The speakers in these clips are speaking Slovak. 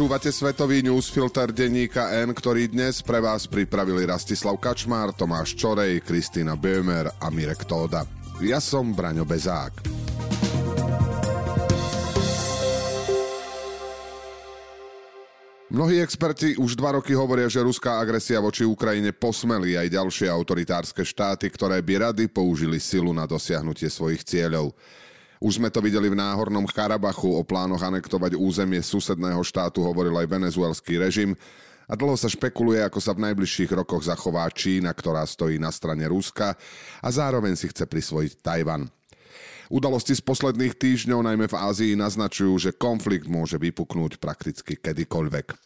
Počúvate svetový newsfilter denníka N, ktorý dnes pre vás pripravili Rastislav Kačmár, Tomáš Čorej, Kristýna Böhmer a Mirek Tóda. Ja som Braňo Bezák. Mnohí experti už dva roky hovoria, že ruská agresia voči Ukrajine posmeli aj ďalšie autoritárske štáty, ktoré by rady použili silu na dosiahnutie svojich cieľov. Už sme to videli v náhornom Karabachu, o plánoch anektovať územie susedného štátu hovoril aj venezuelský režim a dlho sa špekuluje, ako sa v najbližších rokoch zachová Čína, ktorá stojí na strane Ruska a zároveň si chce prisvojiť Tajvan. Udalosti z posledných týždňov najmä v Ázii naznačujú, že konflikt môže vypuknúť prakticky kedykoľvek.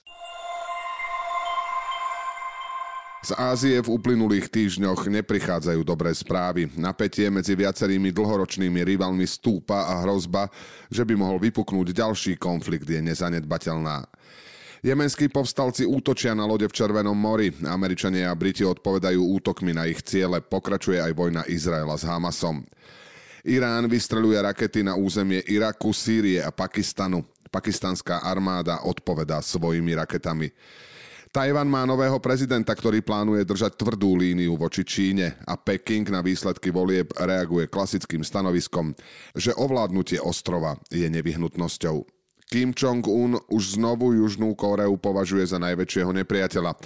Z Ázie v uplynulých týždňoch neprichádzajú dobré správy. Napätie medzi viacerými dlhoročnými rivalmi stúpa a hrozba, že by mohol vypuknúť ďalší konflikt je nezanedbateľná. Jemenskí povstalci útočia na lode v Červenom mori. Američania a Briti odpovedajú útokmi na ich ciele. Pokračuje aj vojna Izraela s Hamasom. Irán vystreluje rakety na územie Iraku, Sýrie a Pakistanu. Pakistanská armáda odpovedá svojimi raketami. Tajvan má nového prezidenta, ktorý plánuje držať tvrdú líniu voči Číne a Peking na výsledky volieb reaguje klasickým stanoviskom, že ovládnutie ostrova je nevyhnutnosťou. Kim Jong-un už znovu Južnú Kóreu považuje za najväčšieho nepriateľa.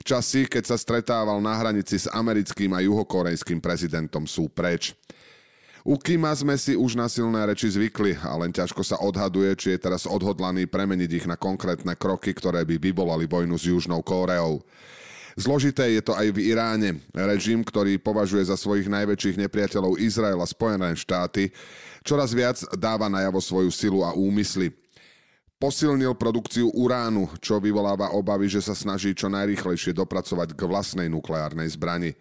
Časy, keď sa stretával na hranici s americkým a juhokorejským prezidentom sú preč. U Kima sme si už na silné reči zvykli a len ťažko sa odhaduje, či je teraz odhodlaný premeniť ich na konkrétne kroky, ktoré by vyvolali vojnu s Južnou Kóreou. Zložité je to aj v Iráne. Režim, ktorý považuje za svojich najväčších nepriateľov Izrael a Spojené štáty, čoraz viac dáva najavo svoju silu a úmysly. Posilnil produkciu uránu, čo vyvoláva obavy, že sa snaží čo najrýchlejšie dopracovať k vlastnej nukleárnej zbrani.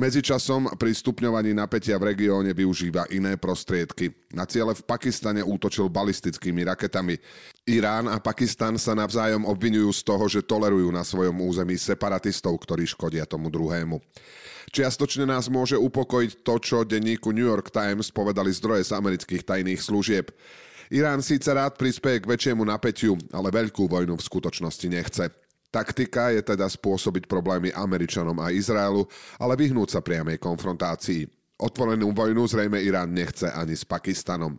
Medzičasom pri stupňovaní napätia v regióne využíva iné prostriedky. Na ciele v Pakistane útočil balistickými raketami. Irán a Pakistan sa navzájom obvinujú z toho, že tolerujú na svojom území separatistov, ktorí škodia tomu druhému. Čiastočne nás môže upokojiť to, čo denníku New York Times povedali zdroje z amerických tajných služieb. Irán síce rád prispieje k väčšiemu napätiu, ale veľkú vojnu v skutočnosti nechce. Taktika je teda spôsobiť problémy Američanom a Izraelu, ale vyhnúť sa priamej konfrontácii. Otvorenú vojnu zrejme Irán nechce ani s Pakistanom.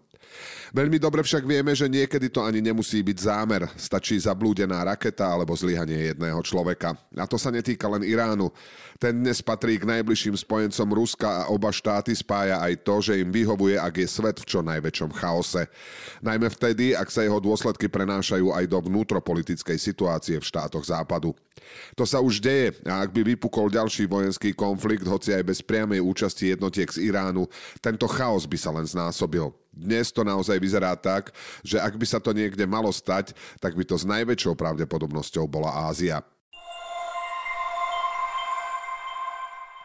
Veľmi dobre však vieme, že niekedy to ani nemusí byť zámer, stačí zablúdená raketa alebo zlyhanie jedného človeka. A to sa netýka len Iránu. Ten dnes patrí k najbližším spojencom Ruska a oba štáty spája aj to, že im vyhovuje, ak je svet v čo najväčšom chaose. Najmä vtedy, ak sa jeho dôsledky prenášajú aj do vnútropolitickej situácie v štátoch západu. To sa už deje a ak by vypukol ďalší vojenský konflikt, hoci aj bez priamej účasti jednotiek z Iránu, tento chaos by sa len znásobil. Dnes to naozaj vyzerá tak, že ak by sa to niekde malo stať, tak by to s najväčšou pravdepodobnosťou bola Ázia.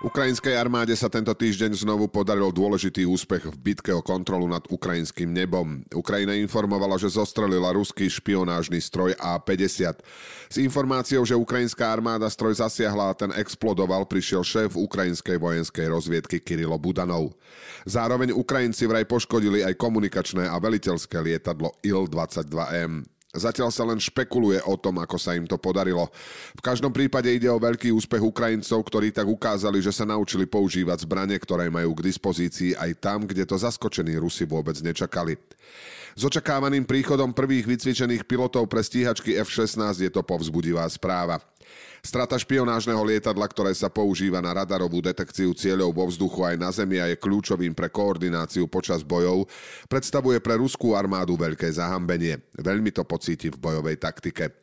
Ukrajinskej armáde sa tento týždeň znovu podaril dôležitý úspech v bitke o kontrolu nad ukrajinským nebom. Ukrajina informovala, že zostrelila ruský špionážny stroj A-50. S informáciou, že ukrajinská armáda stroj zasiahla a ten explodoval, prišiel šéf ukrajinskej vojenskej rozviedky Kirilo Budanov. Zároveň Ukrajinci vraj poškodili aj komunikačné a veliteľské lietadlo Il-22M. Zatiaľ sa len špekuluje o tom, ako sa im to podarilo. V každom prípade ide o veľký úspech Ukrajincov, ktorí tak ukázali, že sa naučili používať zbranie, ktoré majú k dispozícii aj tam, kde to zaskočení Rusi vôbec nečakali. S očakávaným príchodom prvých vycvičených pilotov pre stíhačky F-16 je to povzbudivá správa. Strata špionážneho lietadla, ktoré sa používa na radarovú detekciu cieľov vo vzduchu aj na zemi a je kľúčovým pre koordináciu počas bojov, predstavuje pre ruskú armádu veľké zahambenie. Veľmi to pocíti v bojovej taktike.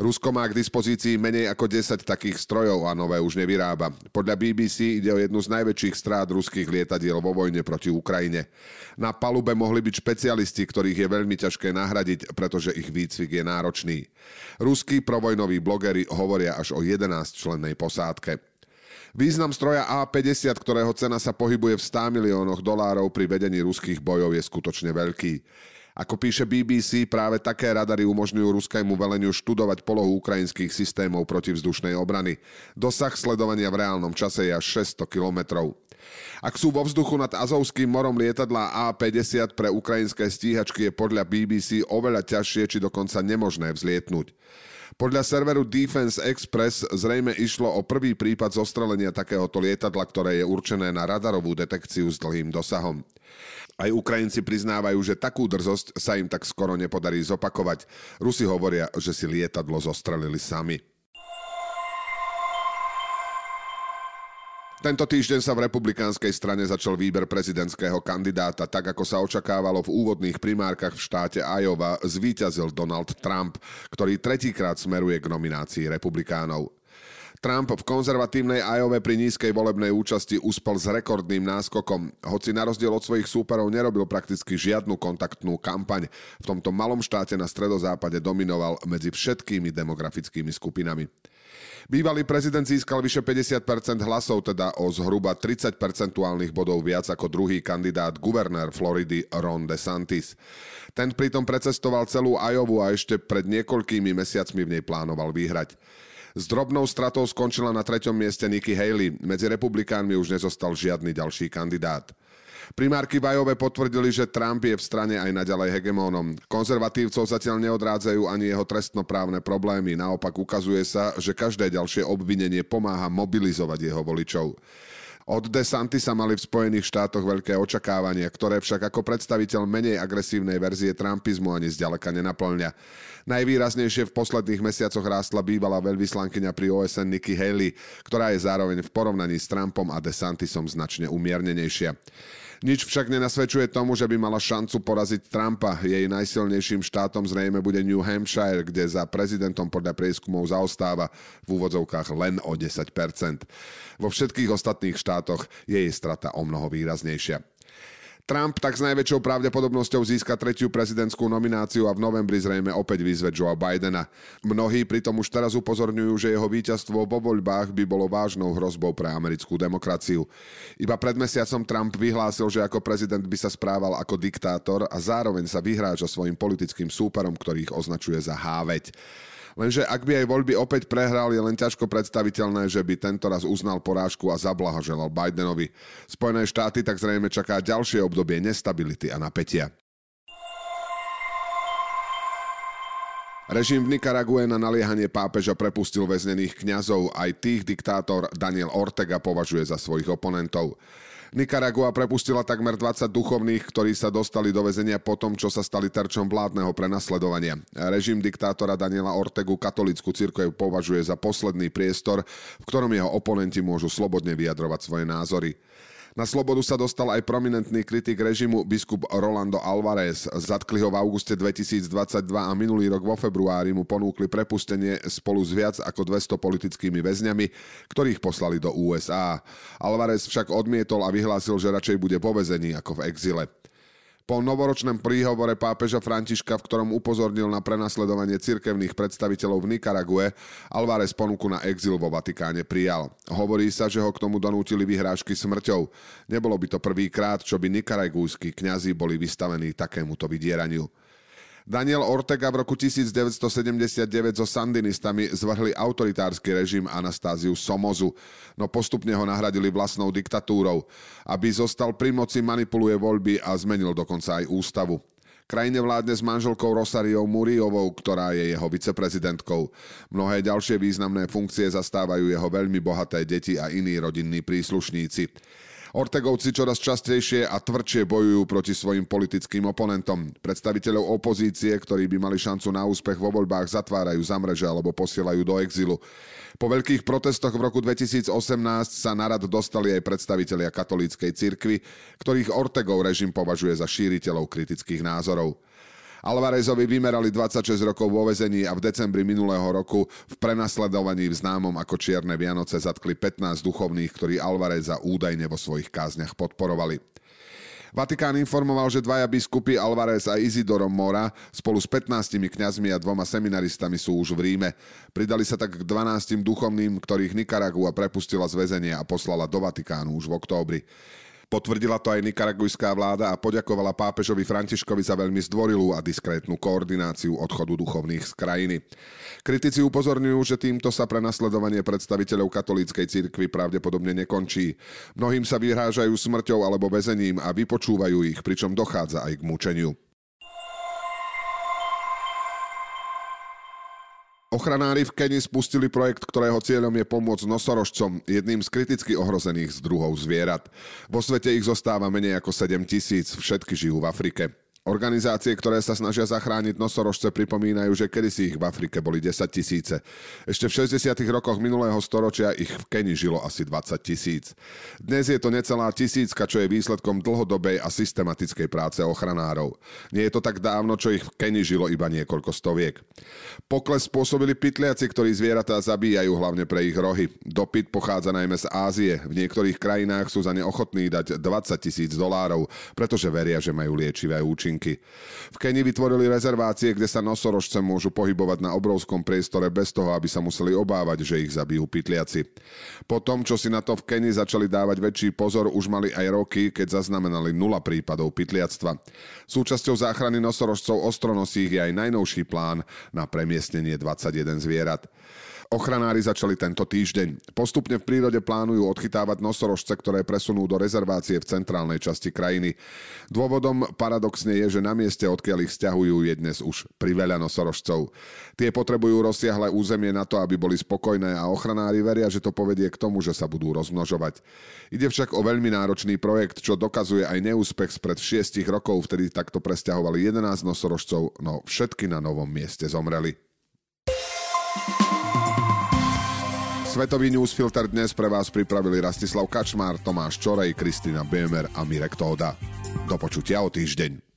Rusko má k dispozícii menej ako 10 takých strojov a nové už nevyrába. Podľa BBC ide o jednu z najväčších strát ruských lietadiel vo vojne proti Ukrajine. Na palube mohli byť špecialisti, ktorých je veľmi ťažké nahradiť, pretože ich výcvik je náročný. Ruskí provojnoví blogery hovoria až o 11 člennej posádke. Význam stroja A-50, ktorého cena sa pohybuje v 100 miliónoch dolárov pri vedení ruských bojov je skutočne veľký. Ako píše BBC, práve také radary umožňujú ruskému veleniu študovať polohu ukrajinských systémov protivzdušnej obrany. Dosah sledovania v reálnom čase je až 600 kilometrov. Ak sú vo vzduchu nad Azovským morom lietadla A-50 pre ukrajinské stíhačky je podľa BBC oveľa ťažšie či dokonca nemožné vzlietnúť. Podľa serveru Defense Express zrejme išlo o prvý prípad zostrelenia takéhoto lietadla, ktoré je určené na radarovú detekciu s dlhým dosahom. Aj Ukrajinci priznávajú, že takú drzosť sa im tak skoro nepodarí zopakovať. Rusi hovoria, že si lietadlo zostrelili sami. Tento týždeň sa v republikánskej strane začal výber prezidentského kandidáta. Tak ako sa očakávalo v úvodných primárkach v štáte Iowa, zvíťazil Donald Trump, ktorý tretíkrát smeruje k nominácii republikánov. Trump v konzervatívnej Ajove pri nízkej volebnej účasti uspel s rekordným náskokom. Hoci na rozdiel od svojich súperov nerobil prakticky žiadnu kontaktnú kampaň, v tomto malom štáte na stredozápade dominoval medzi všetkými demografickými skupinami. Bývalý prezident získal vyše 50% hlasov, teda o zhruba 30 percentuálnych bodov viac ako druhý kandidát guvernér Floridy Ron DeSantis. Ten pritom precestoval celú Ajovu a ešte pred niekoľkými mesiacmi v nej plánoval vyhrať. S drobnou stratou skončila na treťom mieste Nikki Haley. Medzi republikánmi už nezostal žiadny ďalší kandidát. Primárky Vajové potvrdili, že Trump je v strane aj naďalej hegemónom. Konzervatívcov zatiaľ neodrádzajú ani jeho trestnoprávne problémy. Naopak ukazuje sa, že každé ďalšie obvinenie pomáha mobilizovať jeho voličov. Od DeSanti sa mali v Spojených štátoch veľké očakávania, ktoré však ako predstaviteľ menej agresívnej verzie trumpizmu ani zďaleka nenaplňa. Najvýraznejšie v posledných mesiacoch rástla bývalá veľvyslankyňa pri OSN Nikki Haley, ktorá je zároveň v porovnaní s Trumpom a DeSantisom značne umiernenejšia. Nič však nenasvedčuje tomu, že by mala šancu poraziť Trumpa. Jej najsilnejším štátom zrejme bude New Hampshire, kde za prezidentom podľa prieskumov zaostáva v úvodzovkách len o 10% Vo všetkých ostatných štátoch je jej strata o mnoho výraznejšia. Trump tak s najväčšou pravdepodobnosťou získa tretiu prezidentskú nomináciu a v novembri zrejme opäť vyzve Joea Bidena. Mnohí pritom už teraz upozorňujú, že jeho víťazstvo vo voľbách by bolo vážnou hrozbou pre americkú demokraciu. Iba pred mesiacom Trump vyhlásil, že ako prezident by sa správal ako diktátor a zároveň sa vyhráža svojim politickým súperom, ktorých označuje za háveť. Lenže ak by aj voľby opäť prehral, je len ťažko predstaviteľné, že by tento raz uznal porážku a zablahoželal Bidenovi. Spojené štáty tak zrejme čaká ďalšie obdobie nestability a napätia. Režim v Nikarague na naliehanie pápeža prepustil väznených kňazov, aj tých diktátor Daniel Ortega považuje za svojich oponentov. Nikaragua prepustila takmer 20 duchovných, ktorí sa dostali do väzenia po tom, čo sa stali terčom vládneho prenasledovania. Režim diktátora Daniela Ortegu katolickú cirkev považuje za posledný priestor, v ktorom jeho oponenti môžu slobodne vyjadrovať svoje názory. Na slobodu sa dostal aj prominentný kritik režimu biskup Rolando Alvarez. Zatkli ho v auguste 2022 a minulý rok vo februári mu ponúkli prepustenie spolu s viac ako 200 politickými väzňami, ktorých poslali do USA. Alvarez však odmietol a vyhlásil, že radšej bude vo väzení ako v exile. Po novoročnom príhovore pápeža Františka, v ktorom upozornil na prenasledovanie cirkevných predstaviteľov v Nikarague, Alvarez ponuku na exil vo Vatikáne prijal. Hovorí sa, že ho k tomu donútili vyhrážky smrťou. Nebolo by to prvýkrát, čo by nikaragujskí kňazi boli vystavení takémuto vydieraniu. Daniel Ortega v roku 1979 so sandinistami zvrhli autoritársky režim Anastáziu Somozu, no postupne ho nahradili vlastnou diktatúrou. Aby zostal pri moci, manipuluje voľby a zmenil dokonca aj ústavu. Krajine vládne s manželkou Rosariou Muriovou, ktorá je jeho viceprezidentkou. Mnohé ďalšie významné funkcie zastávajú jeho veľmi bohaté deti a iní rodinní príslušníci. Ortegovci čoraz častejšie a tvrdšie bojujú proti svojim politickým oponentom. Predstaviteľov opozície, ktorí by mali šancu na úspech vo voľbách, zatvárajú za mreže alebo posielajú do exilu. Po veľkých protestoch v roku 2018 sa na rad dostali aj predstavitelia katolíckej cirkvy, ktorých Ortegov režim považuje za šíriteľov kritických názorov. Alvarezovi vymerali 26 rokov vo vezení a v decembri minulého roku v prenasledovaní v známom ako Čierne Vianoce zatkli 15 duchovných, ktorí Alvareza údajne vo svojich kázniach podporovali. Vatikán informoval, že dvaja biskupy Alvarez a Isidoro Mora spolu s 15 kňazmi a dvoma seminaristami sú už v Ríme. Pridali sa tak k 12 duchovným, ktorých Nikaragua prepustila z väzenia a poslala do Vatikánu už v októbri. Potvrdila to aj nikaragujská vláda a poďakovala pápežovi Františkovi za veľmi zdvorilú a diskrétnu koordináciu odchodu duchovných z krajiny. Kritici upozorňujú, že týmto sa prenasledovanie predstaviteľov katolíckej cirkvi pravdepodobne nekončí. Mnohým sa vyhrážajú smrťou alebo väzením a vypočúvajú ich, pričom dochádza aj k mučeniu. Ochranári v Keni spustili projekt, ktorého cieľom je pomôcť nosorožcom, jedným z kriticky ohrozených z druhov zvierat. Vo svete ich zostáva menej ako 7 tisíc, všetky žijú v Afrike. Organizácie, ktoré sa snažia zachrániť nosorožce, pripomínajú, že kedysi ich v Afrike boli 10 tisíce. Ešte v 60. rokoch minulého storočia ich v Keni žilo asi 20 tisíc. Dnes je to necelá tisícka, čo je výsledkom dlhodobej a systematickej práce ochranárov. Nie je to tak dávno, čo ich v Keni žilo iba niekoľko stoviek. Pokles spôsobili pytliaci, ktorí zvieratá zabíjajú hlavne pre ich rohy. Dopyt pochádza najmä z Ázie. V niektorých krajinách sú za ne ochotní dať 20 tisíc dolárov, pretože veria, že majú liečivé účinky účinky. V Keni vytvorili rezervácie, kde sa nosorožce môžu pohybovať na obrovskom priestore bez toho, aby sa museli obávať, že ich zabijú pytliaci. Po tom, čo si na to v Keni začali dávať väčší pozor, už mali aj roky, keď zaznamenali nula prípadov pytliactva. Súčasťou záchrany nosorožcov ostronosích je aj najnovší plán na premiestnenie 21 zvierat. Ochranári začali tento týždeň. Postupne v prírode plánujú odchytávať nosorožce, ktoré presunú do rezervácie v centrálnej časti krajiny. Dôvodom paradoxne je, že na mieste, odkiaľ ich stiahujú, je dnes už priveľa nosorožcov. Tie potrebujú rozsiahle územie na to, aby boli spokojné a ochranári veria, že to povedie k tomu, že sa budú rozmnožovať. Ide však o veľmi náročný projekt, čo dokazuje aj neúspech spred 6 rokov, vtedy takto presťahovali 11 nosorožcov, no všetky na novom mieste zomreli. Svetový newsfilter dnes pre vás pripravili Rastislav Kačmár, Tomáš Čorej, Kristina Bömer a Mirek Tóda. Do počutia o týždeň.